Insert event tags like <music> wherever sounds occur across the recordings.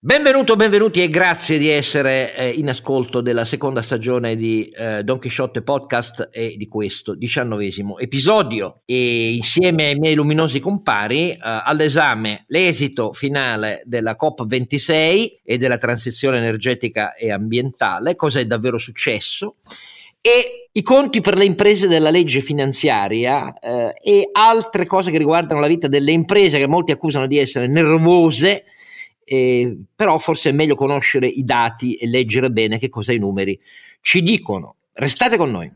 Benvenuto, benvenuti e grazie di essere eh, in ascolto della seconda stagione di eh, Don Quixote Podcast e di questo diciannovesimo episodio. E insieme ai miei luminosi compari eh, all'esame l'esito finale della COP26 e della transizione energetica e ambientale, cosa è davvero successo e i conti per le imprese della legge finanziaria eh, e altre cose che riguardano la vita delle imprese che molti accusano di essere nervose eh, però forse è meglio conoscere i dati e leggere bene che cosa i numeri ci dicono. Restate con noi.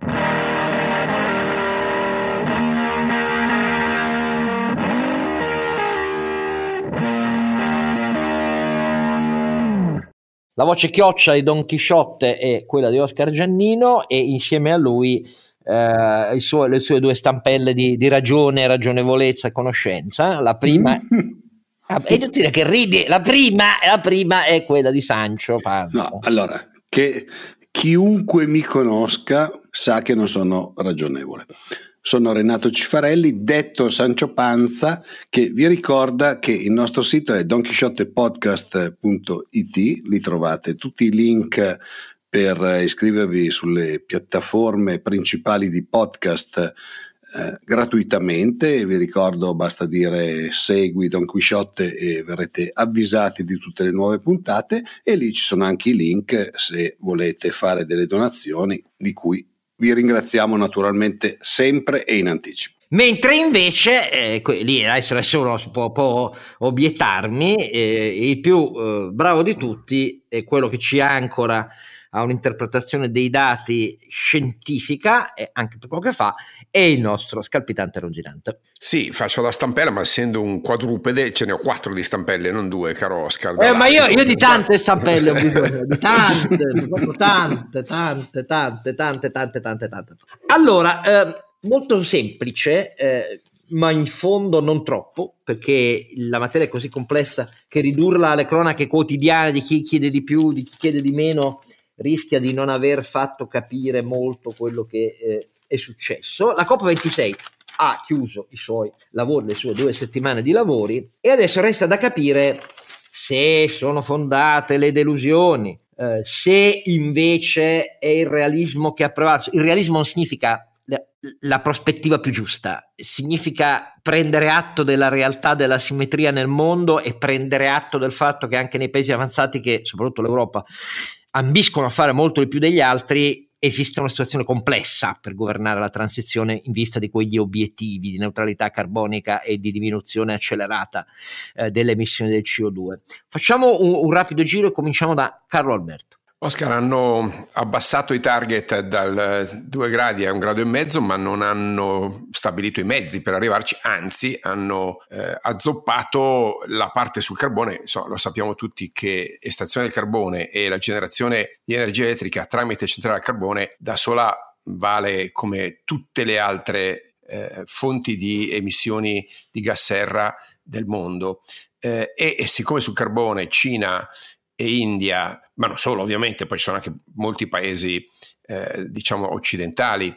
La voce chioccia di Don Chisciotte è quella di Oscar Giannino e insieme a lui eh, suo, le sue due stampelle di, di, ragione, ragionevolezza e conoscenza. La prima <laughs> Ah, e tu dire che ridi, la prima, la prima è quella di Sancho Panza. No, allora, che chiunque mi conosca sa che non sono ragionevole. Sono Renato Cifarelli, detto Sancio Panza, che vi ricorda che il nostro sito è donkeyshotpodcast.it, lì trovate tutti i link per iscrivervi sulle piattaforme principali di podcast eh, gratuitamente. Vi ricordo, basta dire segui Don Quixote e verrete avvisati di tutte le nuove puntate. E lì ci sono anche i link se volete fare delle donazioni, di cui vi ringraziamo naturalmente sempre e in anticipo. Mentre invece, eh, lì adesso nessuno può, può obiettarmi, eh, il più eh, bravo di tutti è quello che ci ancora a un'interpretazione dei dati scientifica, e anche quello che fa, è il nostro scalpitante ronzinante. Sì, faccio la stampella, ma essendo un quadrupede ce ne ho quattro di stampelle, non due, caro Oscar. Eh, ma io, io, di tante stampelle ho bisogno, di tante, tante, tante, tante, tante, tante, tante, tante. Allora, eh, molto semplice, eh, ma in fondo non troppo, perché la materia è così complessa che ridurla alle cronache quotidiane di chi chiede di più, di chi chiede di meno, rischia di non aver fatto capire molto quello che eh, è successo. La COP26 ha chiuso i suoi lavori, le sue due settimane di lavori e adesso resta da capire se sono fondate le delusioni, eh, se invece è il realismo che ha prevalso. Il realismo non significa la, prospettiva più giusta, significa prendere atto della realtà della simmetria nel mondo e prendere atto del fatto che anche nei paesi avanzati, che soprattutto l'Europa, ambiscono a fare molto di più degli altri, esiste una situazione complessa per governare la transizione in vista di quegli obiettivi di neutralità carbonica e di diminuzione accelerata eh, delle emissioni del CO2. Facciamo un, un rapido giro e cominciamo da Carlo Alberto. Oscar hanno abbassato i target dal 2 gradi a un grado e mezzo, ma non hanno stabilito i mezzi per arrivarci, anzi hanno eh, azzoppato la parte sul carbone. Insomma, lo sappiamo tutti che estrazione del carbone e la generazione di energia elettrica tramite centrale a carbone da sola vale come tutte le altre eh, fonti di emissioni di gas serra del mondo. Eh, e, e siccome sul carbone Cina e India, ma non solo ovviamente, poi ci sono anche molti paesi eh, diciamo occidentali,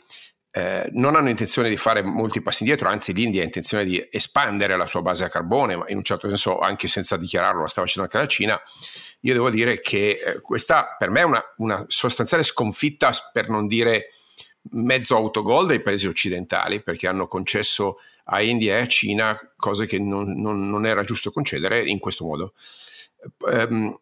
eh, non hanno intenzione di fare molti passi indietro, anzi l'India ha intenzione di espandere la sua base a carbone, ma in un certo senso anche senza dichiararlo lo sta facendo anche la Cina. Io devo dire che eh, questa per me è una, una, sostanziale sconfitta, per non dire mezzo autogol dei paesi occidentali, perché hanno concesso a India e a Cina cose che non, non, non era giusto concedere in questo modo. Um,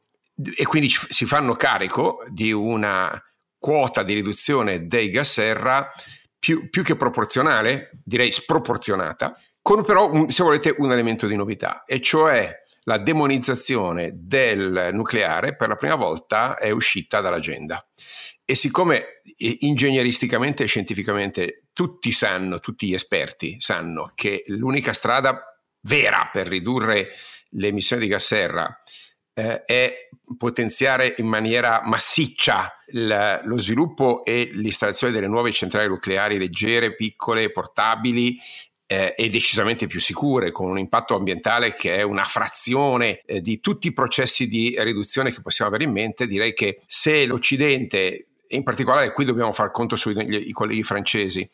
e quindi si fanno carico di una quota di riduzione dei gas serra più, più che proporzionale, direi sproporzionata, con però, un, se volete, un elemento di novità, e cioè la demonizzazione del nucleare per la prima volta è uscita dall'agenda. E siccome ingegneristicamente e scientificamente tutti sanno, tutti gli esperti sanno che l'unica strada vera per ridurre le emissioni di gas serra eh, è potenziare in maniera massiccia il, lo sviluppo e l'installazione delle nuove centrali nucleari leggere, piccole, portabili eh, e decisamente più sicure, con un impatto ambientale che è una frazione eh, di tutti i processi di riduzione che possiamo avere in mente, direi che se l'Occidente, in particolare qui dobbiamo far conto sui colleghi francesi,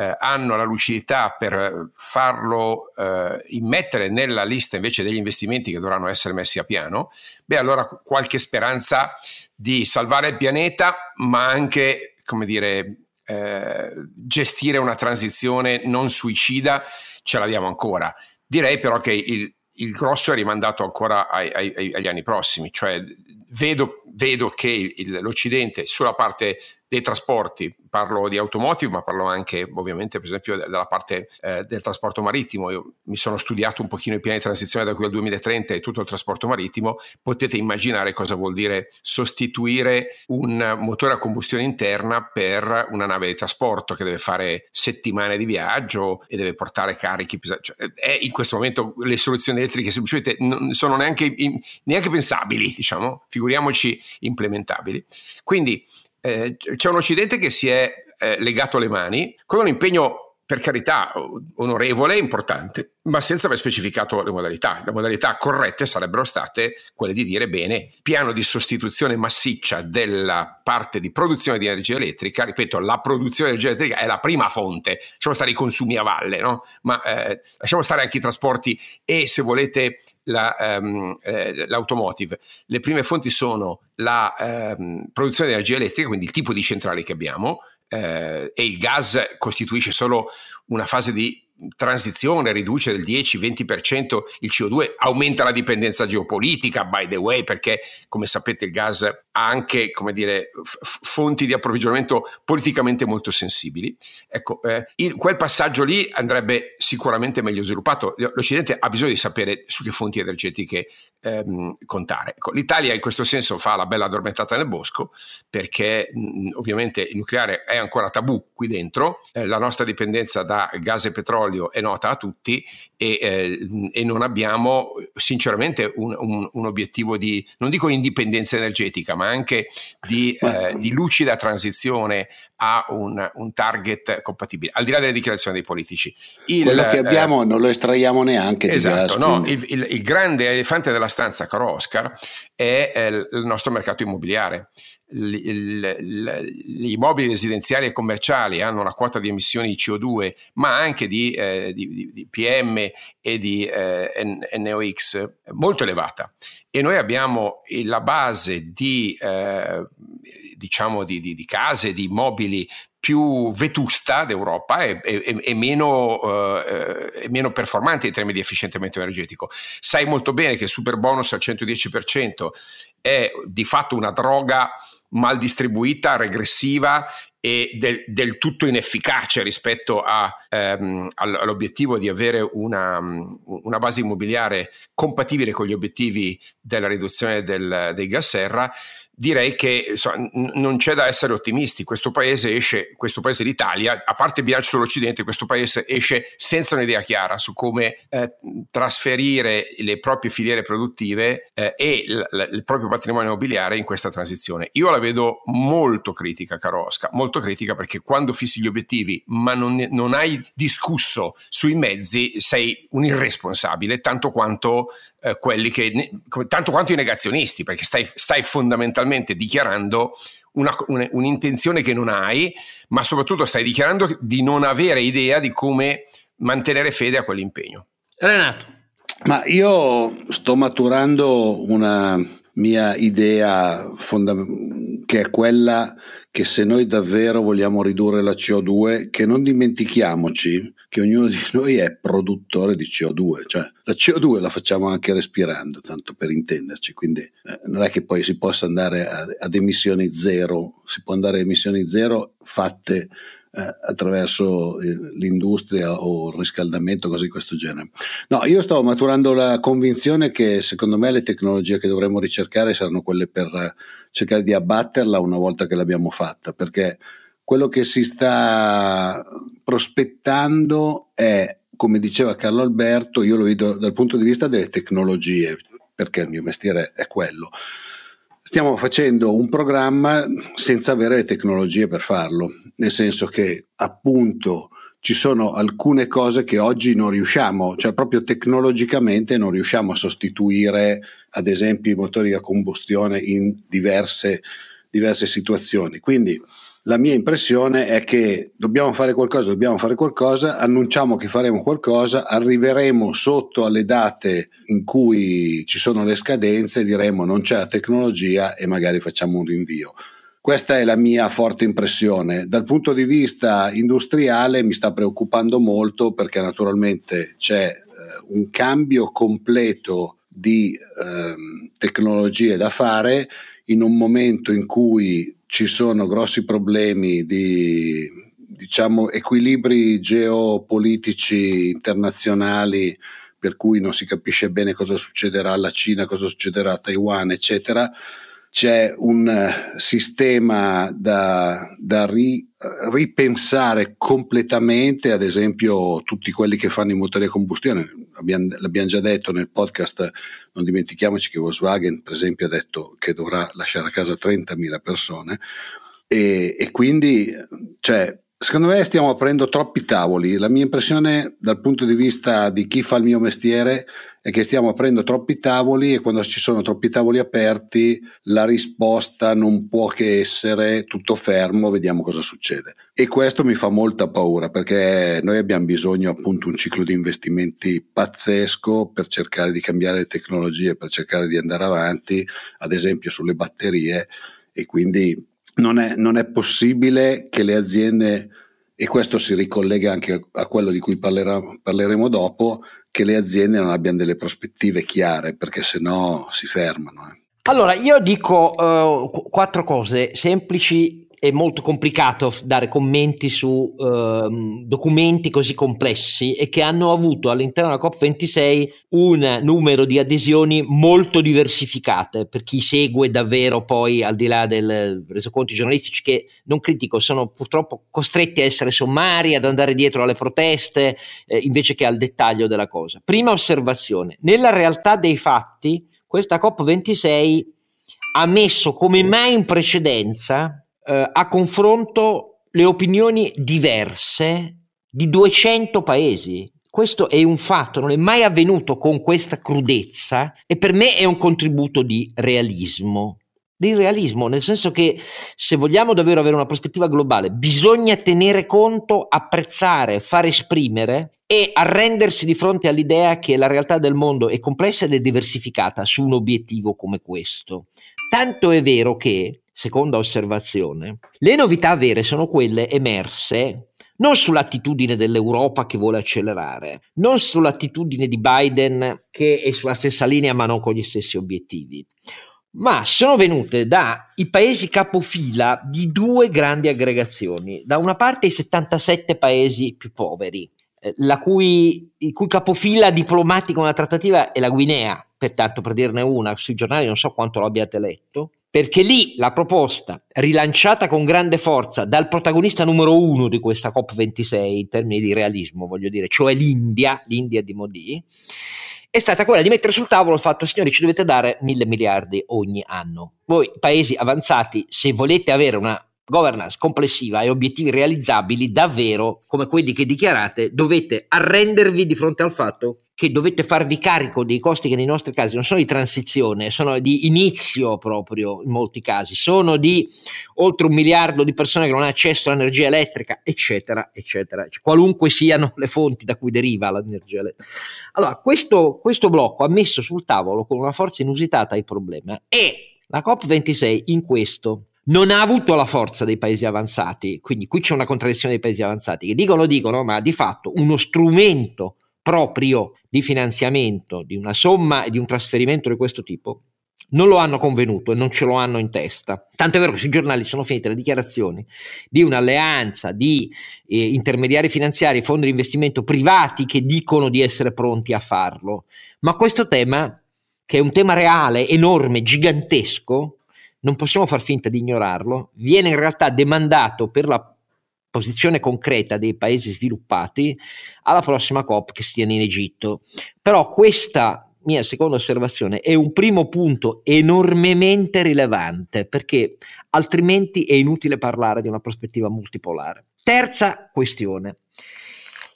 eh, hanno la lucidità per farlo eh, immettere nella lista invece degli investimenti che dovranno essere messi a piano, beh allora qualche speranza di salvare il pianeta, ma anche, come dire, eh, gestire una transizione non suicida ce l'abbiamo ancora. Direi però che il, il grosso è rimandato ancora ai, ai, agli anni prossimi, cioè vedo, vedo che il, l'Occidente sulla parte dei trasporti, parlo di automotive, ma parlo anche ovviamente per esempio della parte eh, del trasporto marittimo. Io mi sono studiato un pochino i piani di transizione da qui al 2030 e tutto il trasporto marittimo. Potete immaginare cosa vuol dire sostituire un motore a combustione interna per una nave di trasporto che deve fare settimane di viaggio e deve portare carichi pesanti. Cioè, è in questo momento le soluzioni elettriche semplicemente non sono neanche, neanche pensabili, diciamo, figuriamoci implementabili. Quindi eh, c'è un Occidente che si è eh, legato le mani con un impegno per carità, onorevole e importante, ma senza aver specificato le modalità. Le modalità corrette sarebbero state quelle di dire, bene, piano di sostituzione massiccia della parte di produzione di energia elettrica, ripeto, la produzione di energia elettrica è la prima fonte, lasciamo stare i consumi a valle, no? ma eh, lasciamo stare anche i trasporti e, se volete, la, um, eh, l'automotive. Le prime fonti sono la um, produzione di energia elettrica, quindi il tipo di centrali che abbiamo, eh, e il gas costituisce solo una fase di transizione, riduce del 10-20% il CO2, aumenta la dipendenza geopolitica, by the way, perché come sapete il gas anche come dire, f- fonti di approvvigionamento politicamente molto sensibili. Ecco, eh, il, quel passaggio lì andrebbe sicuramente meglio sviluppato. L'Occidente ha bisogno di sapere su che fonti energetiche ehm, contare. Ecco, L'Italia in questo senso fa la bella addormentata nel bosco perché mh, ovviamente il nucleare è ancora tabù qui dentro, eh, la nostra dipendenza da gas e petrolio è nota a tutti e, eh, e non abbiamo sinceramente un, un, un, obiettivo di, non dico indipendenza energetica, ma anche di, eh, di lucida transizione a un, un, target compatibile, al di là delle dichiarazioni dei politici. Il, Quello che abbiamo eh, non lo estraiamo neanche. Esatto, no, il, il, il, grande elefante della stanza, caro Oscar, è, è il nostro mercato immobiliare. Gli immobili residenziali e commerciali hanno una quota di emissioni di CO2, ma anche di, eh, di, di PM e di eh, NOx molto elevata. E noi abbiamo la base di, eh, diciamo di, case, di immobili più vetusta d'Europa e, e, e, meno, uh, e, meno, performante in termini di efficientamento energetico. Sai molto bene che il super bonus al 110% è di fatto una droga mal distribuita, regressiva e del, del tutto inefficace rispetto a, ehm, all'obiettivo di avere una, una, base immobiliare compatibile con gli obiettivi della riduzione del, dei gas serra direi che insomma, n- non c'è da essere ottimisti. Questo paese esce, questo paese l'Italia, a parte il bilancio dell'Occidente, questo paese esce senza un'idea chiara su come eh, trasferire le proprie filiere produttive eh, e l- l- il proprio patrimonio immobiliare in questa transizione. Io la vedo molto critica, caro Oscar, molto critica perché quando fissi gli obiettivi ma non, ne- non hai discusso sui mezzi sei un irresponsabile, tanto quanto eh, quelli che, ne- tanto quanto i negazionisti, perché stai, stai fondamentalmente dichiarando una, un, un'intenzione che non hai, ma soprattutto stai dichiarando di non avere idea di come mantenere fede a quell'impegno. Renato. Ma io sto maturando una mia idea fondamentale, che è quella che se noi davvero vogliamo ridurre la CO2, che non dimentichiamoci che ognuno di noi è produttore di CO2, cioè la CO2 la facciamo anche respirando, tanto per intenderci, quindi eh, non è che poi si possa andare a, ad emissioni zero, si può andare a emissioni zero fatte eh, attraverso eh, l'industria o il riscaldamento, cose di questo genere. No, io sto maturando la convinzione che secondo me le tecnologie che dovremmo ricercare saranno quelle per cercare di abbatterla una volta che l'abbiamo fatta, perché quello che si sta prospettando è, come diceva Carlo Alberto, io lo vedo dal punto di vista delle tecnologie, perché il mio mestiere è quello. Stiamo facendo un programma senza avere le tecnologie per farlo, nel senso che appunto ci sono alcune cose che oggi non riusciamo, cioè proprio tecnologicamente non riusciamo a sostituire ad esempio i motori a combustione in diverse, diverse situazioni. Quindi la mia impressione è che dobbiamo fare qualcosa, dobbiamo fare qualcosa, annunciamo che faremo qualcosa, arriveremo sotto alle date in cui ci sono le scadenze, diremo non c'è la tecnologia e magari facciamo un rinvio. Questa è la mia forte impressione. Dal punto di vista industriale mi sta preoccupando molto perché naturalmente c'è eh, un cambio completo di eh, tecnologie da fare in un momento in cui ci sono grossi problemi di diciamo, equilibri geopolitici internazionali per cui non si capisce bene cosa succederà alla Cina, cosa succederà a Taiwan, eccetera. C'è un eh, sistema da, da ri, ripensare completamente, ad esempio tutti quelli che fanno i motori a combustione, l'abbiamo già detto nel podcast, non dimentichiamoci che Volkswagen per esempio ha detto che dovrà lasciare a casa 30.000 persone e, e quindi cioè, Secondo me stiamo aprendo troppi tavoli. La mia impressione dal punto di vista di chi fa il mio mestiere è che stiamo aprendo troppi tavoli e quando ci sono troppi tavoli aperti la risposta non può che essere tutto fermo, vediamo cosa succede. E questo mi fa molta paura perché noi abbiamo bisogno appunto un ciclo di investimenti pazzesco per cercare di cambiare le tecnologie, per cercare di andare avanti, ad esempio sulle batterie e quindi non è, non è possibile che le aziende, e questo si ricollega anche a quello di cui parlerà, parleremo dopo, che le aziende non abbiano delle prospettive chiare, perché se no si fermano. Eh. Allora, io dico uh, quattro cose semplici è molto complicato dare commenti su eh, documenti così complessi e che hanno avuto all'interno della COP26 un numero di adesioni molto diversificate per chi segue davvero poi al di là del resoconti giornalistici che non critico sono purtroppo costretti a essere sommari ad andare dietro alle proteste eh, invece che al dettaglio della cosa. Prima osservazione nella realtà dei fatti questa COP26 ha messo come mai in precedenza eh, a confronto le opinioni diverse di 200 paesi. Questo è un fatto, non è mai avvenuto con questa crudezza e per me è un contributo di realismo. Di realismo, nel senso che se vogliamo davvero avere una prospettiva globale, bisogna tenere conto, apprezzare, far esprimere e arrendersi di fronte all'idea che la realtà del mondo è complessa ed è diversificata su un obiettivo come questo. Tanto è vero che seconda osservazione, le novità vere sono quelle emerse non sull'attitudine dell'Europa che vuole accelerare, non sull'attitudine di Biden che è sulla stessa linea ma non con gli stessi obiettivi, ma sono venute dai paesi capofila di due grandi aggregazioni. Da una parte i 77 paesi più poveri, eh, cui, il cui capofila diplomatico nella trattativa è la Guinea, pertanto per dirne una, sui giornali non so quanto lo abbiate letto, perché lì la proposta, rilanciata con grande forza dal protagonista numero uno di questa COP26 in termini di realismo, voglio dire, cioè l'India, l'India di Modi, è stata quella di mettere sul tavolo il fatto, signori, ci dovete dare mille miliardi ogni anno. Voi, paesi avanzati, se volete avere una governance complessiva e obiettivi realizzabili davvero come quelli che dichiarate, dovete arrendervi di fronte al fatto che dovete farvi carico dei costi che nei nostri casi non sono di transizione, sono di inizio proprio in molti casi, sono di oltre un miliardo di persone che non hanno accesso all'energia elettrica, eccetera, eccetera, cioè, qualunque siano le fonti da cui deriva l'energia elettrica. Allora, questo, questo blocco ha messo sul tavolo con una forza inusitata il problema. E la COP26 in questo non ha avuto la forza dei paesi avanzati, quindi qui c'è una contraddizione dei paesi avanzati che dicono dicono, ma di fatto uno strumento proprio di finanziamento, di una somma e di un trasferimento di questo tipo, non lo hanno convenuto e non ce lo hanno in testa. Tanto è vero che sui giornali sono finite le dichiarazioni di un'alleanza di eh, intermediari finanziari, fondi di investimento privati che dicono di essere pronti a farlo. Ma questo tema, che è un tema reale, enorme, gigantesco, non possiamo far finta di ignorarlo, viene in realtà demandato per la posizione concreta dei paesi sviluppati alla prossima COP che stia in Egitto. Però questa mia seconda osservazione è un primo punto enormemente rilevante perché altrimenti è inutile parlare di una prospettiva multipolare. Terza questione.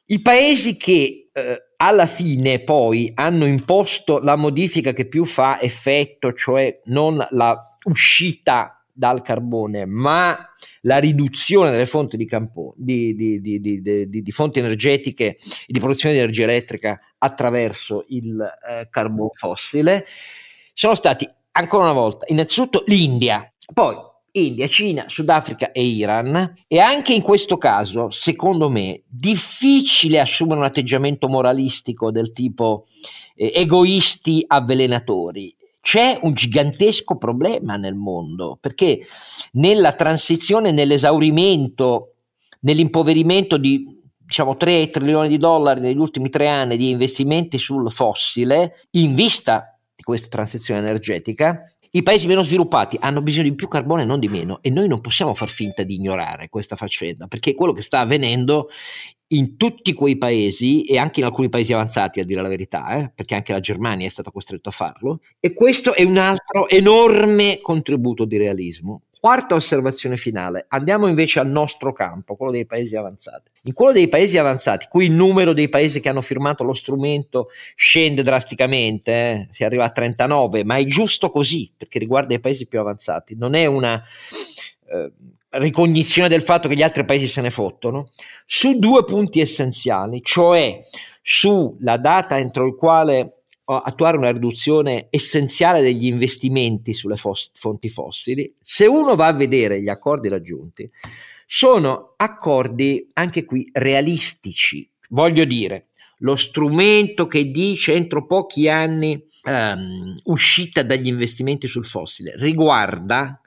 I paesi che eh, alla fine poi hanno imposto la modifica che più fa effetto, cioè non la uscita dal carbone, ma la riduzione delle fonti di, campo, di, di, di fonti energetiche e di produzione di energia elettrica attraverso il eh, carbone fossile, sono stati ancora una volta innanzitutto l'India, poi India, Cina, Sudafrica e Iran e anche in questo caso, secondo me, difficile assumere un atteggiamento moralistico del tipo eh, egoisti avvelenatori c'è un gigantesco problema nel mondo perché nella transizione, nell'esaurimento, nell'impoverimento di diciamo 3 trilioni di dollari negli ultimi tre anni di investimenti sul fossile in vista di questa transizione energetica, i paesi meno sviluppati hanno bisogno di più carbone e non di meno e noi non possiamo far finta di ignorare questa faccenda perché quello che sta avvenendo in tutti quei paesi e anche in alcuni paesi avanzati a dire la verità, eh, perché anche la Germania è stata costretta a farlo e questo è un altro enorme contributo di realismo. Quarta osservazione finale, andiamo invece al nostro campo, quello dei paesi avanzati. In quello dei paesi avanzati, qui il numero dei paesi che hanno firmato lo strumento scende drasticamente, eh? si arriva a 39, ma è giusto così perché riguarda i paesi più avanzati, non è una eh, ricognizione del fatto che gli altri paesi se ne fottono, su due punti essenziali, cioè sulla data entro il quale attuare una riduzione essenziale degli investimenti sulle fos- fonti fossili, se uno va a vedere gli accordi raggiunti, sono accordi anche qui realistici. Voglio dire, lo strumento che dice entro pochi anni um, uscita dagli investimenti sul fossile riguarda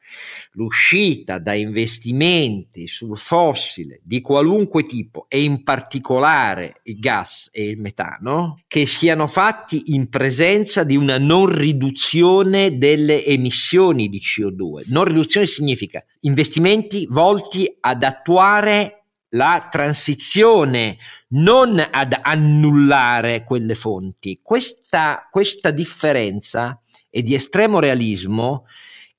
l'uscita da investimenti sul fossile di qualunque tipo e in particolare il gas e il metano che siano fatti in presenza di una non riduzione delle emissioni di CO2. Non riduzione significa investimenti volti ad attuare la transizione, non ad annullare quelle fonti. Questa, questa differenza è di estremo realismo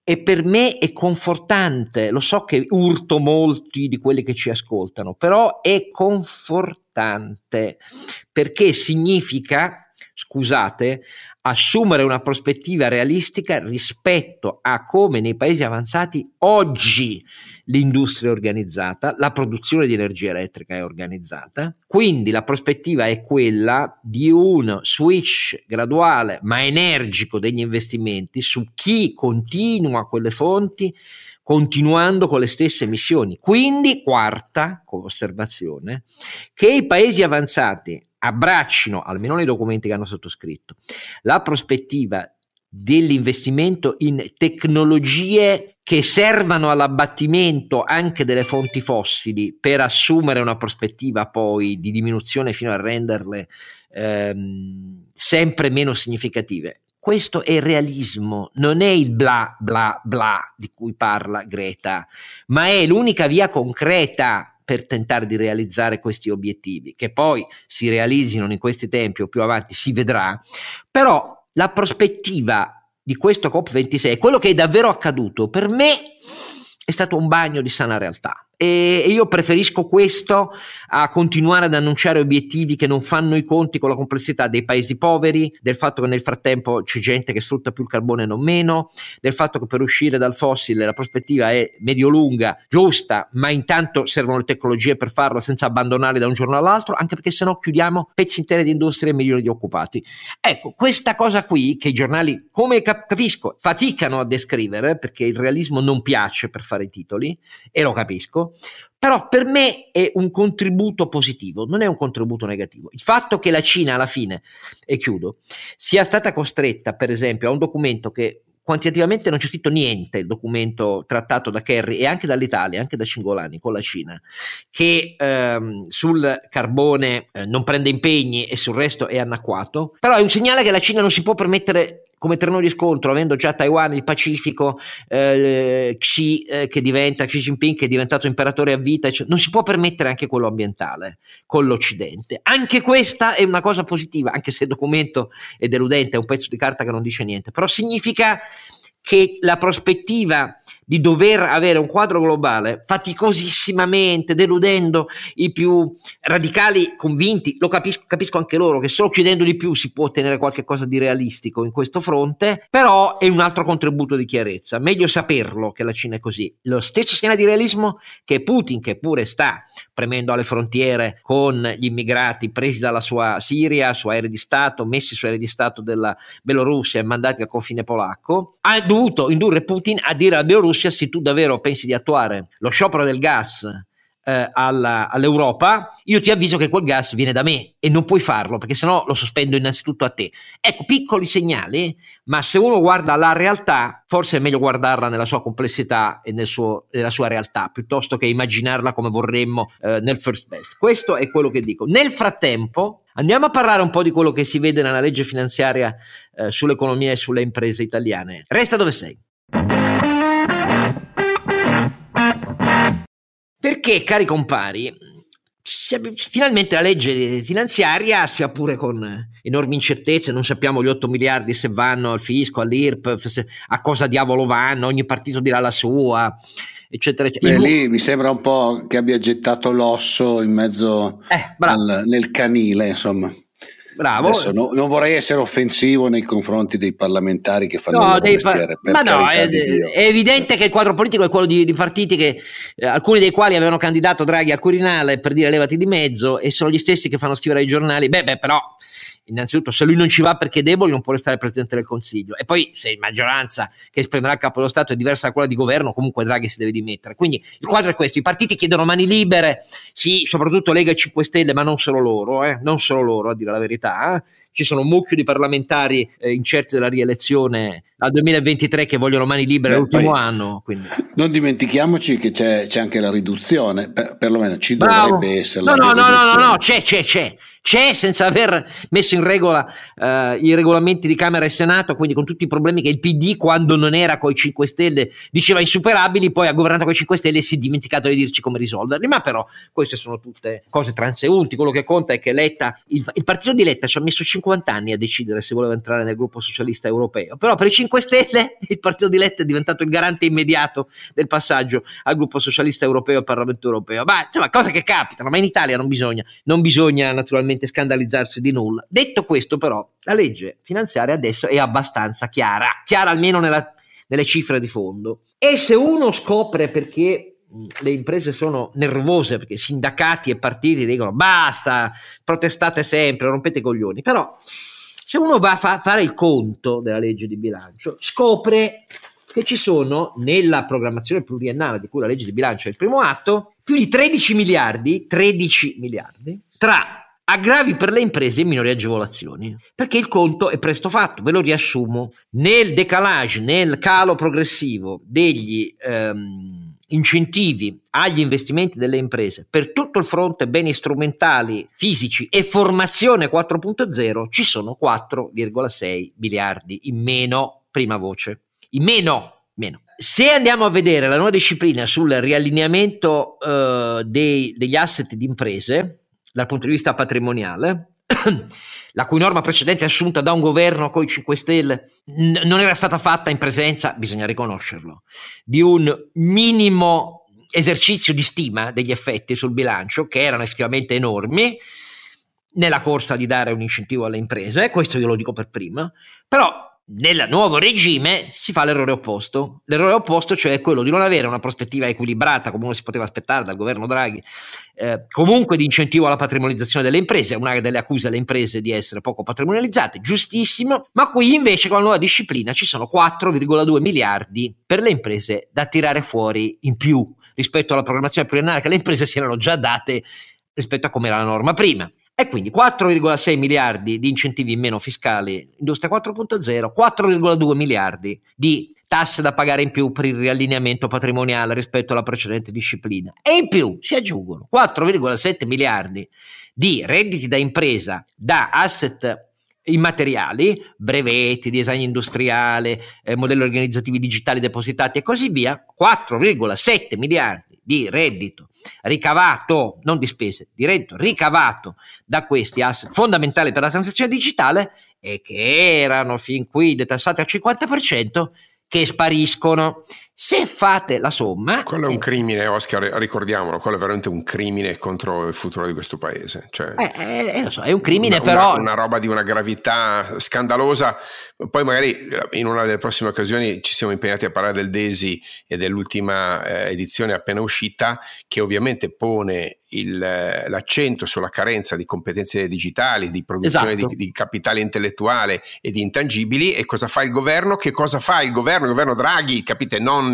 e per me è confortante, lo so che urto molti di quelli che ci ascoltano, però è confortante perché significa, scusate, assumere una prospettiva realistica rispetto a come nei paesi avanzati oggi l'industria è organizzata, la produzione di energia elettrica è organizzata, quindi la prospettiva è quella di un switch graduale ma energico degli investimenti su chi continua quelle fonti continuando con le stesse emissioni. Quindi, quarta osservazione, che i paesi avanzati abbraccino, almeno nei documenti che hanno sottoscritto, la prospettiva dell'investimento in tecnologie che servano all'abbattimento anche delle fonti fossili per assumere una prospettiva poi di diminuzione fino a renderle ehm, sempre meno significative. Questo è realismo, non è il bla bla bla di cui parla Greta, ma è l'unica via concreta per tentare di realizzare questi obiettivi, che poi si realizzino in questi tempi o più avanti si vedrà, però la prospettiva di questo COP26, quello che è davvero accaduto, per me è stato un bagno di sana realtà e io preferisco questo a continuare ad annunciare obiettivi che non fanno i conti con la complessità dei paesi poveri, del fatto che nel frattempo c'è gente che sfrutta più il carbone e non meno, del fatto che per uscire dal fossile la prospettiva è medio-lunga, giusta, ma intanto servono le tecnologie per farlo senza abbandonarli da un giorno all'altro, anche perché sennò chiudiamo pezzi interi di industria e milioni di occupati. Ecco, questa cosa qui che i giornali, come capisco, faticano a descrivere perché il realismo non piace per fare i titoli, e lo capisco, però per me è un contributo positivo, non è un contributo negativo. Il fatto che la Cina alla fine, e chiudo, sia stata costretta, per esempio, a un documento che quantitativamente non c'è scritto niente il documento trattato da Kerry e anche dall'Italia, anche da Cingolani con la Cina, che ehm, sul carbone eh, non prende impegni e sul resto è anacquato, però è un segnale che la Cina non si può permettere come terreno di scontro, avendo già Taiwan, il Pacifico, eh, Xi eh, che diventa, Xi Jinping che è diventato imperatore a vita, cioè, non si può permettere anche quello ambientale con l'Occidente. Anche questa è una cosa positiva, anche se il documento è deludente, è un pezzo di carta che non dice niente, però significa che la prospettiva di dover avere un quadro globale faticosissimamente, deludendo i più radicali convinti, lo capisco, capisco anche loro che solo chiudendo di più si può ottenere qualche cosa di realistico in questo fronte, però è un altro contributo di chiarezza, meglio saperlo che la Cina è così. Lo stesso segno di realismo che Putin, che pure sta premendo alle frontiere con gli immigrati presi dalla sua Siria, su aerei di Stato, messi su aerei di Stato della Bielorussia e mandati al confine polacco, ha dovuto indurre Putin a dire alla Bielorussia se tu davvero pensi di attuare lo sciopero del gas eh, alla, all'Europa, io ti avviso che quel gas viene da me e non puoi farlo perché sennò lo sospendo innanzitutto a te. Ecco, piccoli segnali, ma se uno guarda la realtà, forse è meglio guardarla nella sua complessità e nel suo, nella sua realtà, piuttosto che immaginarla come vorremmo eh, nel first best. Questo è quello che dico. Nel frattempo, andiamo a parlare un po' di quello che si vede nella legge finanziaria eh, sull'economia e sulle imprese italiane. Resta dove sei. Perché, cari compari, finalmente la legge finanziaria, sia pure con enormi incertezze, non sappiamo gli 8 miliardi se vanno al fisco, all'IRP, a cosa diavolo vanno, ogni partito dirà la sua, eccetera, eccetera. Beh, lì mi sembra un po' che abbia gettato l'osso in mezzo eh, al, nel canile, insomma. Bravo. Adesso no, non vorrei essere offensivo nei confronti dei parlamentari che fanno no, il mestiere. Pa- ma no, è, è, evidente che il quadro politico è quello di, di partiti che eh, alcuni dei quali avevano candidato Draghi al Quirinale per dire levati di mezzo e sono gli stessi che fanno scrivere ai giornali. Beh, beh, però innanzitutto se lui non ci va perché è debole non può restare Presidente del Consiglio e poi se la maggioranza che esprimerà il capo dello Stato è diversa da quella di governo comunque Draghi si deve dimettere quindi il quadro è questo i partiti chiedono mani libere sì soprattutto Lega e 5 Stelle ma non solo loro eh, non solo loro a dire la verità eh. ci sono un mucchio di parlamentari eh, incerti della rielezione al 2023 che vogliono mani libere Beh, l'ultimo anno quindi. non dimentichiamoci che c'è, c'è anche la riduzione per, perlomeno ci Bravo. dovrebbe essere no no, no no no no c'è c'è c'è c'è senza aver messo in regola eh, i regolamenti di Camera e Senato, quindi con tutti i problemi che il PD quando non era con i 5 Stelle diceva insuperabili, poi ha governato con i 5 Stelle e si è dimenticato di dirci come risolverli, ma però queste sono tutte cose transeunti, quello che conta è che Letta, il, il partito di Letta ci ha messo 50 anni a decidere se voleva entrare nel gruppo socialista europeo, però per i 5 Stelle <laughs> il partito di Letta è diventato il garante immediato del passaggio al gruppo socialista europeo e al Parlamento europeo, ma insomma cose che capitano, ma in Italia non bisogna, non bisogna naturalmente assolutamente scandalizzarsi di nulla. Detto questo, però, la legge finanziaria adesso è abbastanza chiara, chiara almeno nella, nelle cifre di fondo. E se uno scopre perché le imprese sono nervose perché sindacati e partiti dicono basta, protestate sempre, rompete i coglioni. Però se uno va a fa- fare il conto della legge di bilancio, scopre che ci sono nella programmazione pluriennale di cui la legge di bilancio è il primo atto, più di 13 miliardi, 13 miliardi tra aggravi per le imprese e minori agevolazioni, perché il conto è presto fatto, ve lo riassumo, nel decalage, nel calo progressivo degli ehm, incentivi agli investimenti delle imprese per tutto il fronte beni strumentali, fisici e formazione 4.0 ci sono 4,6 miliardi in meno, prima voce, in meno, meno. Se andiamo a vedere la nuova disciplina sul riallineamento eh, dei, degli asset di imprese, dal punto di vista patrimoniale, <clears throat> la cui norma precedente assunta da un governo con i 5 Stelle n- non era stata fatta in presenza, bisogna riconoscerlo, di un minimo esercizio di stima degli effetti sul bilancio che erano effettivamente enormi nella corsa di dare un incentivo alle imprese, questo io lo dico per prima, però nel nuovo regime si fa l'errore opposto. L'errore opposto, cioè quello di non avere una prospettiva equilibrata, come uno si poteva aspettare dal governo Draghi, eh, comunque di incentivo alla patrimonializzazione delle imprese, una delle accuse alle imprese di essere poco patrimonializzate, giustissimo, ma qui invece con la nuova disciplina ci sono 4,2 miliardi per le imprese da tirare fuori in più rispetto alla programmazione pluriennale che le imprese si erano già date rispetto a come era la norma prima. E quindi 4,6 miliardi di incentivi in meno fiscali, industria 4.0, 4,2 miliardi di tasse da pagare in più per il riallineamento patrimoniale rispetto alla precedente disciplina. E in più si aggiungono 4,7 miliardi di redditi da impresa da asset immateriali, brevetti, design industriale, eh, modelli organizzativi digitali depositati e così via, 4,7 miliardi di reddito ricavato, non di spese, di reddito ricavato da questi asset fondamentali per la transazione digitale e che erano fin qui detassati al 50%, che spariscono. Se fate la somma... Quello è un crimine, Oscar, ricordiamolo, quello è veramente un crimine contro il futuro di questo paese. Cioè, eh, eh, eh lo so, è un crimine una, però... Una, una, roba di una gravità scandalosa. Poi magari in una delle prossime occasioni ci siamo impegnati a parlare del DESI e dell'ultima eh, edizione appena uscita, che ovviamente pone il, l'accento sulla carenza di competenze digitali, di produzione esatto. di, di, capitale intellettuale e di intangibili. E cosa fa il governo? Che cosa fa il governo? Il governo Draghi, capite, non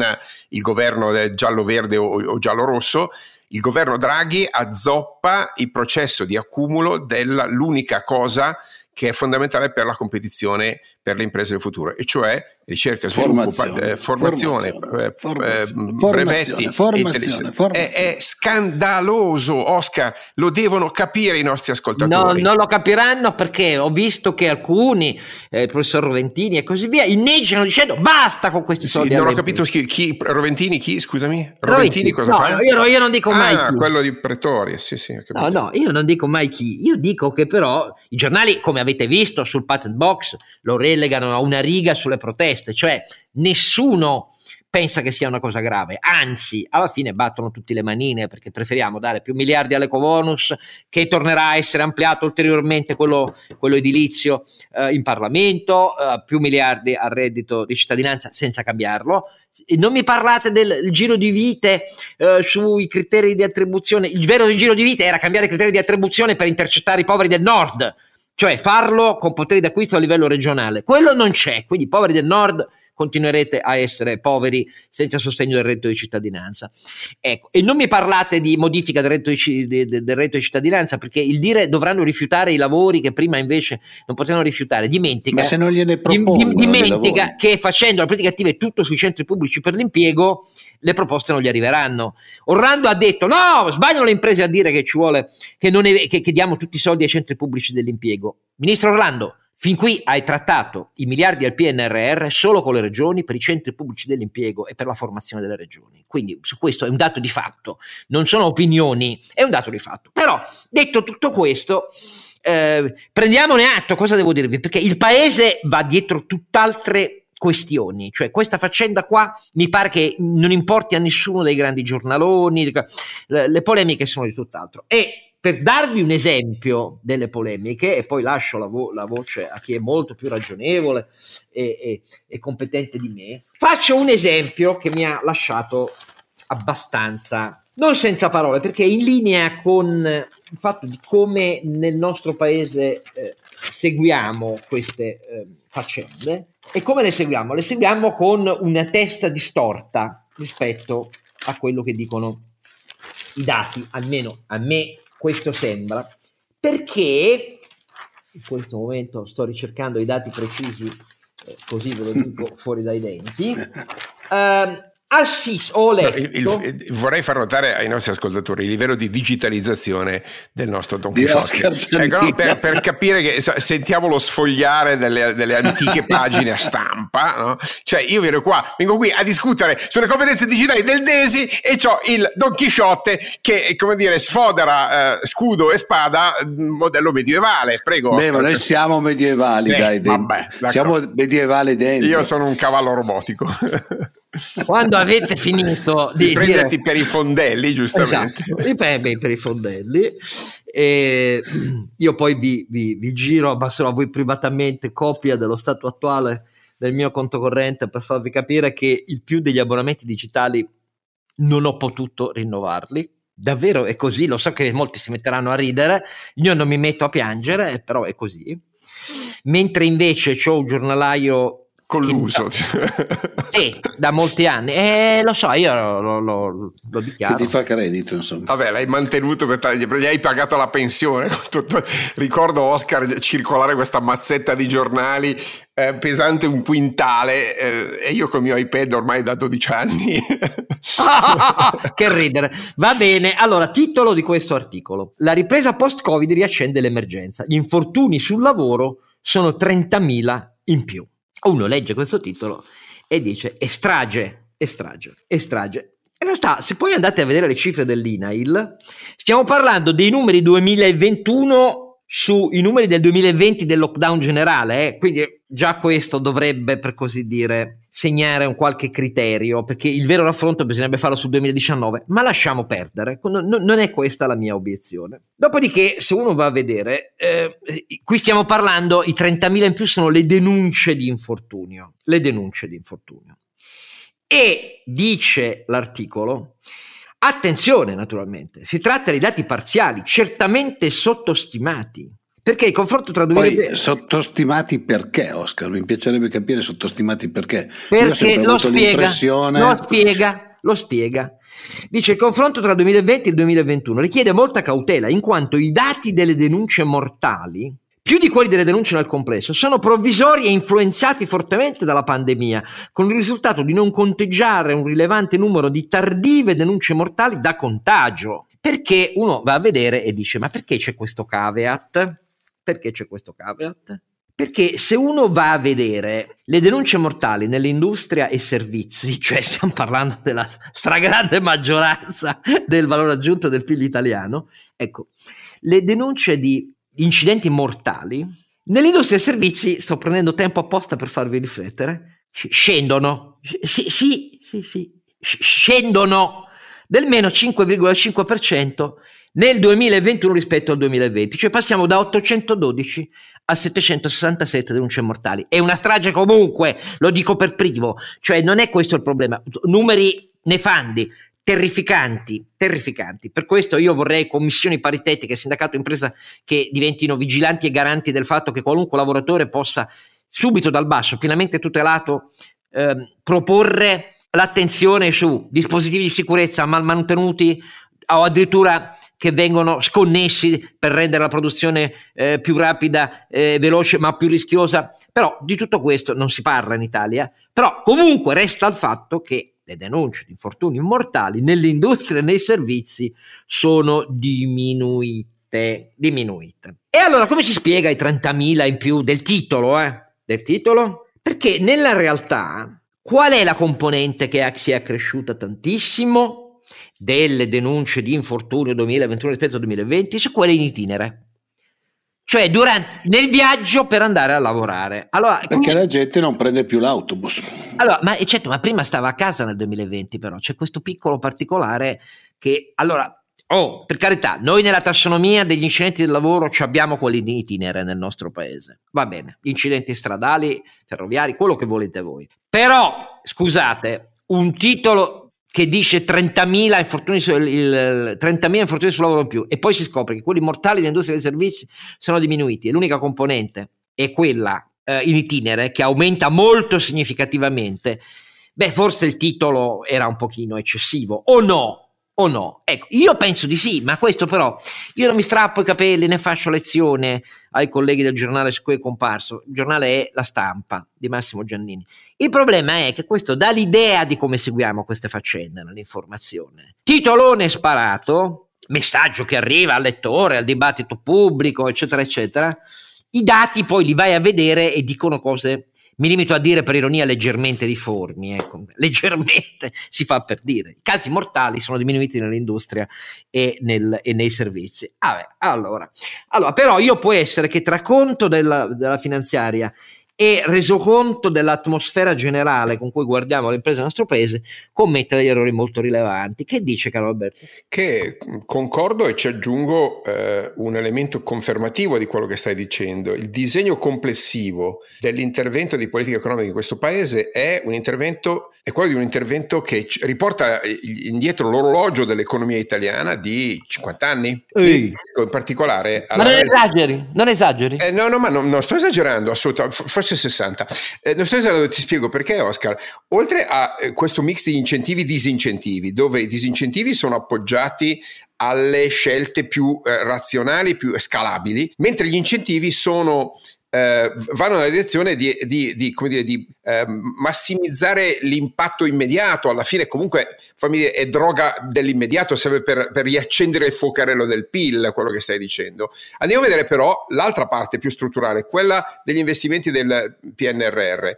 il governo giallo-verde o, o giallo-rosso. Il governo Draghi azzoppa il processo di accumulo dell'unica cosa che è fondamentale per la competizione per le imprese del futuro, e cioè ricerca, sviluppo, formazione, eh, formazione, formazione, eh, formazione, eh, brevetti. Formazione, formazione. È, è, scandaloso, Oscar, lo devono capire i nostri ascoltatori. No, non lo capiranno perché ho visto che alcuni, eh, il professor Roventini e così via, inneggiano dicendo basta con questi soldi. Sì, non ho capito chi, chi, Roventini, chi, scusami? Roventini, Roventini cosa no, fa? Io, io, non dico mai ah, chi. quello di Pretoria, sì sì. No, no, io non dico mai chi, io dico che però i giornali, come avete visto sul patent box, lo relegano a una riga sulle proteste, cioè nessuno pensa che sia una cosa grave, anzi alla fine battono tutti le manine perché preferiamo dare più miliardi all'ecobonus che tornerà a essere ampliato ulteriormente quello, quello edilizio eh, in Parlamento, eh, più miliardi al reddito di cittadinanza senza cambiarlo. Non mi parlate del giro di vite eh, sui criteri di attribuzione, il vero giro di vite era cambiare i criteri di attribuzione per intercettare i poveri del nord cioè farlo con poteri d'acquisto a livello regionale. Quello non c'è, quindi i poveri del nord continuerete a essere poveri senza sostegno del reddito di cittadinanza. Ecco, e non mi parlate di modifica del reddito di, del reddito di cittadinanza, perché il dire dovranno rifiutare i lavori che prima invece non potevano rifiutare, dimentica, Ma se non gliene propongono, dimentica che facendo la politica attiva e tutto sui centri pubblici per l'impiego, le proposte non gli arriveranno. Orlando ha detto: no, sbagliano le imprese a dire che ci vuole, che, è, che, che diamo tutti i soldi ai centri pubblici dell'impiego. Ministro Orlando, Fin qui hai trattato i miliardi al PNRR solo con le regioni per i centri pubblici dell'impiego e per la formazione delle regioni. Quindi su questo è un dato di fatto, non sono opinioni, è un dato di fatto. Però detto tutto questo, eh, prendiamone atto, cosa devo dirvi? Perché il paese va dietro tutt'altre questioni, cioè questa faccenda qua mi pare che non importi a nessuno dei grandi giornaloni, le polemiche sono di tutt'altro. E per darvi un esempio delle polemiche, e poi lascio la, vo- la voce a chi è molto più ragionevole e, e, e, competente di me, faccio un esempio che mi ha lasciato abbastanza, non senza parole, perché è in linea con il fatto di come nel nostro paese eh, seguiamo queste eh, faccende e come le seguiamo? Le seguiamo con una testa distorta rispetto a quello che dicono i dati, almeno a me questo sembra, perché in questo momento sto ricercando i dati precisi, eh, così ve lo dico fuori dai denti. <laughs> Eh, Assis, ho letto. Il, il, vorrei far notare ai nostri ascoltatori il livello di digitalizzazione del nostro Don Quixote. Ecco, no, per, per, capire che sentiamo lo sfogliare delle, delle antiche <laughs> pagine a stampa, no? cioè io vengo qua, vengo qui a discutere sulle competenze digitali del Desi e ho il Don Chisciotte che, come dire, sfodera eh, scudo e spada modello medievale. Prego. Beh, noi siamo medievali, sì, dai, vabbè, siamo medievali dentro. Io sono un cavallo robotico. <laughs> Quando avete finito di, di prenderti dire... per i fondelli, giustamente. Esatto, per i fondelli. E io poi vi, vi, vi giro, abbasserò a voi privatamente copia dello stato attuale del mio conto corrente per farvi capire che il più degli abbonamenti digitali non ho potuto rinnovarli. Davvero è così, lo so che molti si metteranno a ridere, io non mi metto a piangere, però è così. Mentre invece ho un giornalaio colluso. Sì, da molti anni. Eh, lo so, io lo, lo, lo dichiaro. Che ti fa credito, insomma. Vabbè, l'hai mantenuto per gli hai pagato la pensione. Ricordo Oscar circolare questa mazzetta di giornali eh, pesante un quintale eh, e io con il mio iPad ormai da 12 anni. <laughs> che ridere. Va bene, allora, titolo di questo articolo. La ripresa post-Covid riaccende l'emergenza. Gli infortuni sul lavoro sono 30.000 in più uno legge questo titolo e dice estrage, estrage, estrage. In realtà, se poi andate a vedere le cifre dell'INAIL, stiamo parlando dei numeri 2021 sui numeri del 2020 del lockdown generale, eh? quindi già questo dovrebbe, per così dire, segnare un qualche criterio, perché il vero raffronto bisognerebbe farlo sul 2019, ma lasciamo perdere, non, è questa la mia obiezione. Dopodiché, se uno va a vedere, eh, qui stiamo parlando, i 30.000 in più sono le denunce di infortunio, le denunce di infortunio. E dice l'articolo, Attenzione, naturalmente, si tratta di dati parziali, certamente sottostimati. Perché il confronto tra 2020 Poi, sottostimati perché, Oscar? Mi piacerebbe capire sottostimati perché. Perché lo spiega, lo spiega, lo spiega. Dice il confronto tra 2020 e 2021 richiede molta cautela in quanto i dati delle denunce mortali più di quelli delle denunce nel complesso, sono provvisori e influenzati fortemente dalla pandemia, con il risultato di non conteggiare un rilevante numero di tardive denunce mortali da contagio. Perché uno va a vedere e dice: Ma perché c'è questo caveat? Perché c'è questo caveat? Perché se uno va a vedere le denunce mortali nell'industria e servizi, <laughs> cioè stiamo parlando della stragrande maggioranza del valore aggiunto del PIL italiano, ecco, le denunce di incidenti mortali, nell'industria dei servizi, sto prendendo tempo apposta per farvi riflettere, scendono, sì, sì, sì, sì, scendono del meno 5,5% nel 2021 rispetto al 2020, cioè passiamo da 812 a 767 denunce mortali. È una strage comunque, lo dico per primo, cioè non è questo il problema, numeri nefandi, terrificanti, terrificanti. Per questo io vorrei commissioni paritetiche, sindacato impresa che diventino vigilanti e garanti del fatto che qualunque lavoratore possa subito dal basso, pienamente tutelato, eh, proporre l'attenzione su dispositivi di sicurezza mal mantenuti o addirittura che vengono sconnessi per rendere la produzione eh, più rapida, eh, veloce, ma più rischiosa. Però di tutto questo non si parla in Italia. Però comunque resta il fatto che le denunce di infortuni mortali nell'industria e nei servizi sono diminuite, diminuite. E allora come si spiega i 30.000 in più del titolo? Eh? Del titolo? Perché nella realtà qual è la componente che si è accresciuta tantissimo delle denunce di infortunio 2021 rispetto al 2020? Su quelle in itinere cioè durante, nel viaggio per andare a lavorare. Allora, Perché come... la gente non prende più l'autobus. Allora, ma certo, ma prima stava a casa nel 2020, però c'è questo piccolo particolare che allora. Oh, per carità, noi nella tassonomia degli incidenti del lavoro abbiamo quelli di itinere nel nostro paese. Va bene, incidenti stradali, ferroviari, quello che volete voi. Però, scusate, un titolo che dice 30.000 infortuni, il, 30.000 infortuni sul lavoro in più e poi si scopre che quelli mortali dell'industria dei servizi sono diminuiti e l'unica componente è quella eh, in itinere che aumenta molto significativamente, beh forse il titolo era un pochino eccessivo o no? O no? Ecco, io penso di sì, ma questo però io non mi strappo i capelli né faccio lezione ai colleghi del giornale su cui è comparso. Il giornale è La Stampa di Massimo Giannini. Il problema è che questo dà l'idea di come seguiamo queste faccende nell'informazione. Titolone sparato, messaggio che arriva al lettore, al dibattito pubblico, eccetera, eccetera. I dati poi li vai a vedere e dicono cose mi limito a dire per ironia leggermente difformi, ecco. <laughs> leggermente si fa per dire. I casi mortali sono diminuiti nell'industria e, nel, e nei servizi. Ah beh, allora. allora, però io può essere che tra conto della, della finanziaria e reso conto dell'atmosfera generale con cui guardiamo le imprese del nostro paese, commette degli errori molto rilevanti. Che dice Carlo Alberto? Che concordo e ci aggiungo eh, un elemento confermativo di quello che stai dicendo. Il disegno complessivo dell'intervento di politica economica in questo paese è un intervento è quello di un intervento che riporta indietro l'orologio dell'economia italiana di 50 anni. In particolare... Ma non esageri, non esageri. Eh, no, no, ma non, non sto esagerando, assolutamente, forse 60. Eh, non esagerando, ti spiego perché, Oscar. Oltre a eh, questo mix di incentivi e disincentivi, dove i disincentivi sono appoggiati alle scelte più eh, razionali, più scalabili, mentre gli incentivi sono eh, vanno nella direzione di, di, di, dire, di eh, massimizzare l'impatto immediato. Alla fine, comunque, fammi dire, è droga dell'immediato, serve per, per, riaccendere il fuocarello del PIL, quello che stai dicendo. Andiamo a vedere però l'altra parte più strutturale, quella degli investimenti del PNRR.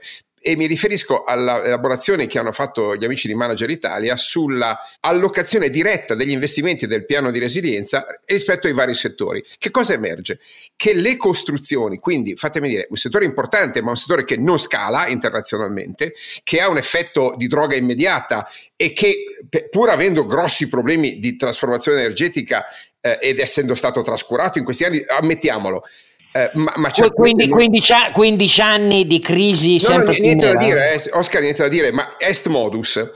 E mi riferisco all'elaborazione che hanno fatto gli amici di Manager Italia sulla allocazione diretta degli investimenti del piano di resilienza rispetto ai vari settori. Che cosa emerge? Che le costruzioni, quindi fatemi dire, un settore importante, ma un settore che non scala internazionalmente, che ha un effetto di droga immediata e che pur avendo grossi problemi di trasformazione energetica eh, ed essendo stato trascurato in questi anni, ammettiamolo, eh, ma, ma quindi 15, 15, anni di crisi no, sempre no, niente da dire, eh, Oscar, niente da dire, ma est modus.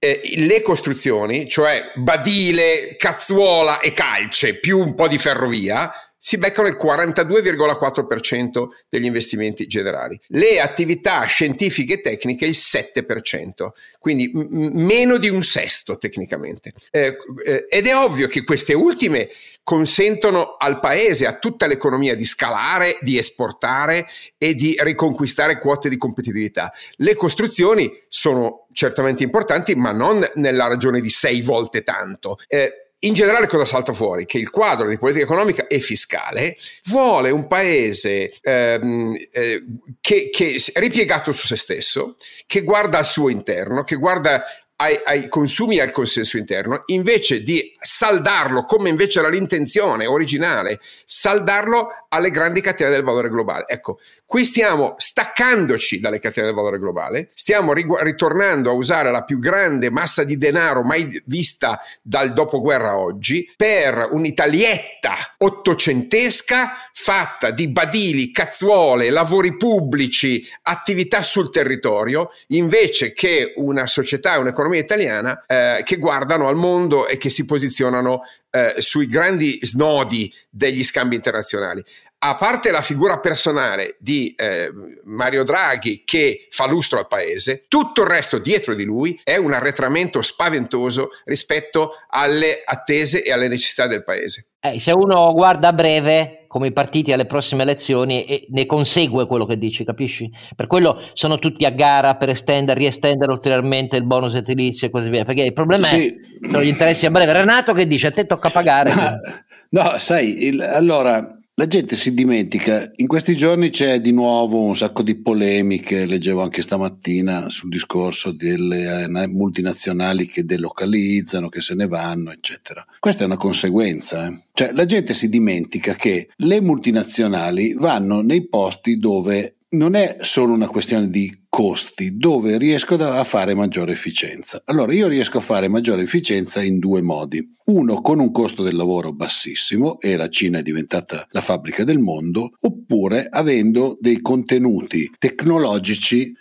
Eh, le costruzioni, cioè badile, cazzuola e calce, più un po' di ferrovia, si beccano il 42,4% degli investimenti generali. Le attività scientifiche e tecniche il 7%, quindi m- meno di un sesto tecnicamente. Eh, eh, ed è ovvio che queste ultime consentono al paese, a tutta l'economia di scalare, di esportare e di riconquistare quote di competitività. Le costruzioni sono certamente importanti, ma non nella ragione di sei volte tanto. Eh, in generale cosa salta fuori? Che il quadro di politica economica e fiscale vuole un paese ehm, eh, che, che è ripiegato su se stesso, che guarda al suo interno, che guarda ai, ai, consumi e al consenso interno, invece di saldarlo, come invece era l'intenzione originale, saldarlo alle grandi catene del valore globale. Ecco, qui stiamo staccandoci dalle catene del valore globale, stiamo rigu- ritornando a usare la più grande massa di denaro mai vista dal dopoguerra oggi per un'italietta ottocentesca fatta di badili, cazzuole, lavori pubblici, attività sul territorio, invece che una società, un'economia italiana eh, che guardano al mondo e che si posizionano eh, sui grandi snodi degli scambi internazionali. A parte la figura personale di eh, Mario Draghi che fa lustro al paese, tutto il resto dietro di lui è un arretramento spaventoso rispetto alle attese e alle necessità del paese. Eh, se uno guarda a breve, come i partiti alle prossime elezioni, e ne consegue quello che dici, capisci? Per quello sono tutti a gara per estendere, riestendere ulteriormente il bonus edilizio e così via, perché il problema sì. è sono gli interessi a breve. Renato che dice a te tocca pagare. <laughs> no, sai, il, allora la gente si dimentica, in questi giorni c'è di nuovo un sacco di polemiche, leggevo anche stamattina sul discorso delle eh, multinazionali che delocalizzano, che se ne vanno, eccetera. Questa è una conseguenza, eh. cioè la gente si dimentica che le multinazionali vanno nei posti dove non è solo una questione di costi, dove riesco a fare maggiore efficienza. Allora io riesco a fare maggiore efficienza in due modi. Uno con un costo del lavoro bassissimo e la Cina è diventata la fabbrica del mondo, oppure avendo dei contenuti tecnologici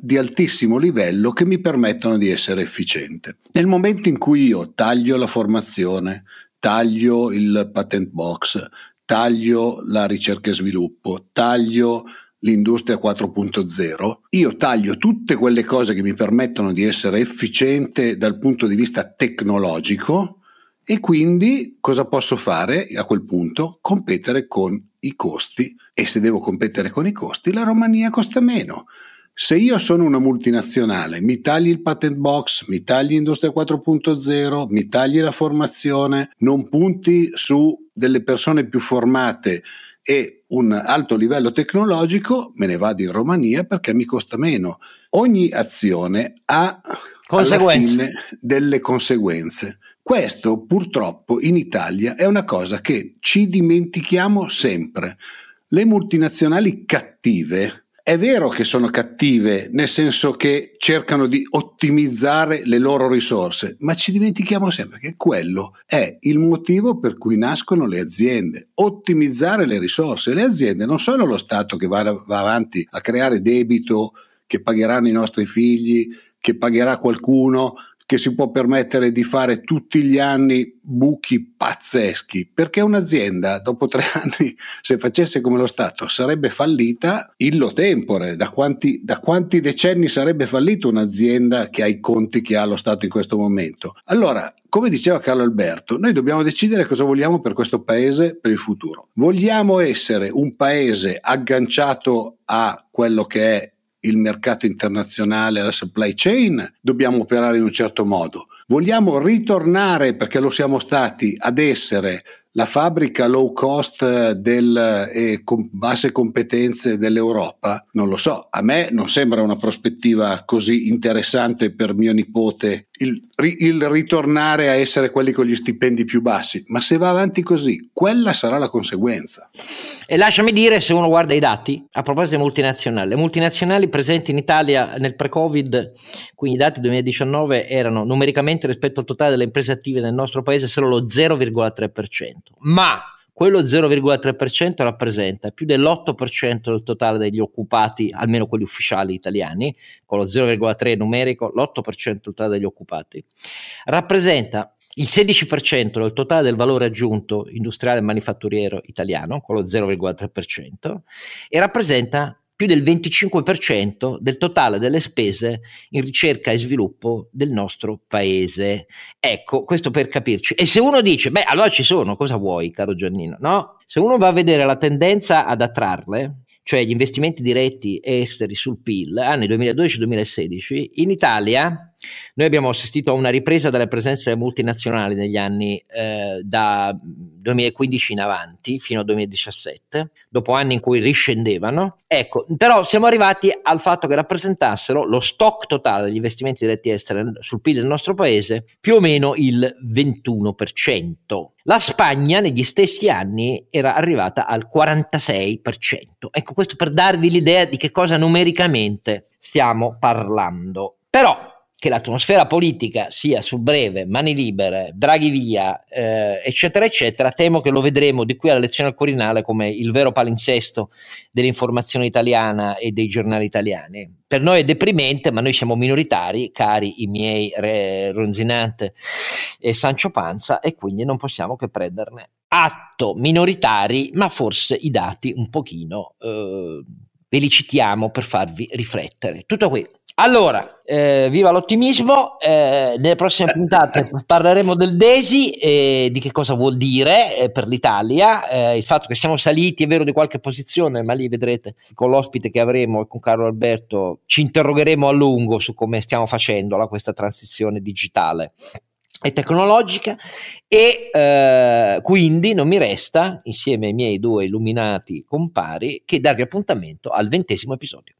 di altissimo livello che mi permettono di essere efficiente. Nel momento in cui io taglio la formazione, taglio il patent box, taglio la ricerca e sviluppo, taglio l'industria 4.0, io taglio tutte quelle cose che mi permettono di essere efficiente dal punto di vista tecnologico e quindi cosa posso fare a quel punto? Competere con i costi e se devo competere con i costi la Romania costa meno. Se io sono una multinazionale, mi tagli il patent box, mi tagli Industria 4.0, mi tagli la formazione, non punti su delle persone più formate e un alto livello tecnologico, me ne vado in Romania perché mi costa meno. Ogni azione ha alla fine delle conseguenze. Questo purtroppo in Italia è una cosa che ci dimentichiamo sempre. Le multinazionali cattive è vero che sono cattive, nel senso che cercano di ottimizzare le loro risorse, ma ci dimentichiamo sempre che quello è il motivo per cui nascono le aziende. Ottimizzare le risorse. Le aziende non sono lo Stato che va, va avanti a creare debito che pagheranno i nostri figli, che pagherà qualcuno, che si può permettere di fare tutti gli anni buchi pazzeschi, perché un'azienda dopo tre <laughs> anni, se facesse come lo Stato, sarebbe fallita illo tempore. Da quanti, da quanti decenni sarebbe fallita un'azienda che ha i conti che ha lo Stato in questo momento? Allora, come diceva Carlo Alberto, noi dobbiamo decidere cosa vogliamo per questo paese per il futuro. Vogliamo essere un paese agganciato a quello che è il mercato internazionale, la supply chain, dobbiamo operare in un certo modo. Vogliamo ritornare, perché lo siamo stati, ad essere la fabbrica low cost del, e con basse competenze dell'Europa? Non lo so, a me non sembra una prospettiva così interessante per mio nipote il, il ritornare a essere quelli con gli stipendi più bassi, ma se va avanti così, quella sarà la conseguenza. E lasciami dire, se uno guarda i dati, a proposito di multinazionali, le multinazionali presenti in Italia nel pre-Covid, quindi i dati 2019 erano numericamente rispetto al totale delle imprese attive nel nostro paese solo lo 0,3%, ma quello 0,3% rappresenta più dell'8% del totale degli occupati, almeno quelli ufficiali italiani, con lo 0,3 numerico, l'8% del totale degli occupati, rappresenta il 16% del totale del valore aggiunto industriale e manifatturiero italiano, con lo 0,3%, e rappresenta più del 25% del totale delle spese in ricerca e sviluppo del nostro paese. Ecco, questo per capirci. E se uno dice, beh, allora ci sono, cosa vuoi, caro Giannino? No, se uno va a vedere la tendenza ad attrarle, cioè gli investimenti diretti esteri sul PIL, anni 2012-2016, in Italia noi abbiamo assistito a una ripresa delle presenze multinazionali negli anni eh, da 2015 in avanti fino al 2017, dopo anni in cui riscendevano. Ecco, però siamo arrivati al fatto che rappresentassero lo stock totale degli investimenti diretti esteri sul PIL del nostro paese più o meno il 21%. La Spagna negli stessi anni era arrivata al 46%. Ecco, questo per darvi l'idea di che cosa numericamente stiamo parlando. Però che l'atmosfera politica sia sul breve, mani libere, Draghi via, eh, eccetera, eccetera, temo che lo vedremo di qui alla lezione al Quirinale come il vero palinsesto dell'informazione italiana e dei giornali italiani. Per noi è deprimente, ma noi siamo minoritari, cari i miei Re Ronzinante e Sancio Panza, e quindi non possiamo che prenderne atto minoritari, ma forse i dati un pochino eh, ve li citiamo per farvi riflettere. Tutto qui. Allora, eh, viva l'ottimismo, eh, nelle prossime puntate parleremo del Desi e di che cosa vuol dire eh, per l'Italia, eh, il fatto che siamo saliti è vero di qualche posizione, ma lì vedrete con l'ospite che avremo e con Carlo Alberto ci interrogheremo a lungo su come stiamo facendo questa transizione digitale e tecnologica e eh, quindi non mi resta, insieme ai miei due illuminati compari, che darvi appuntamento al ventesimo episodio.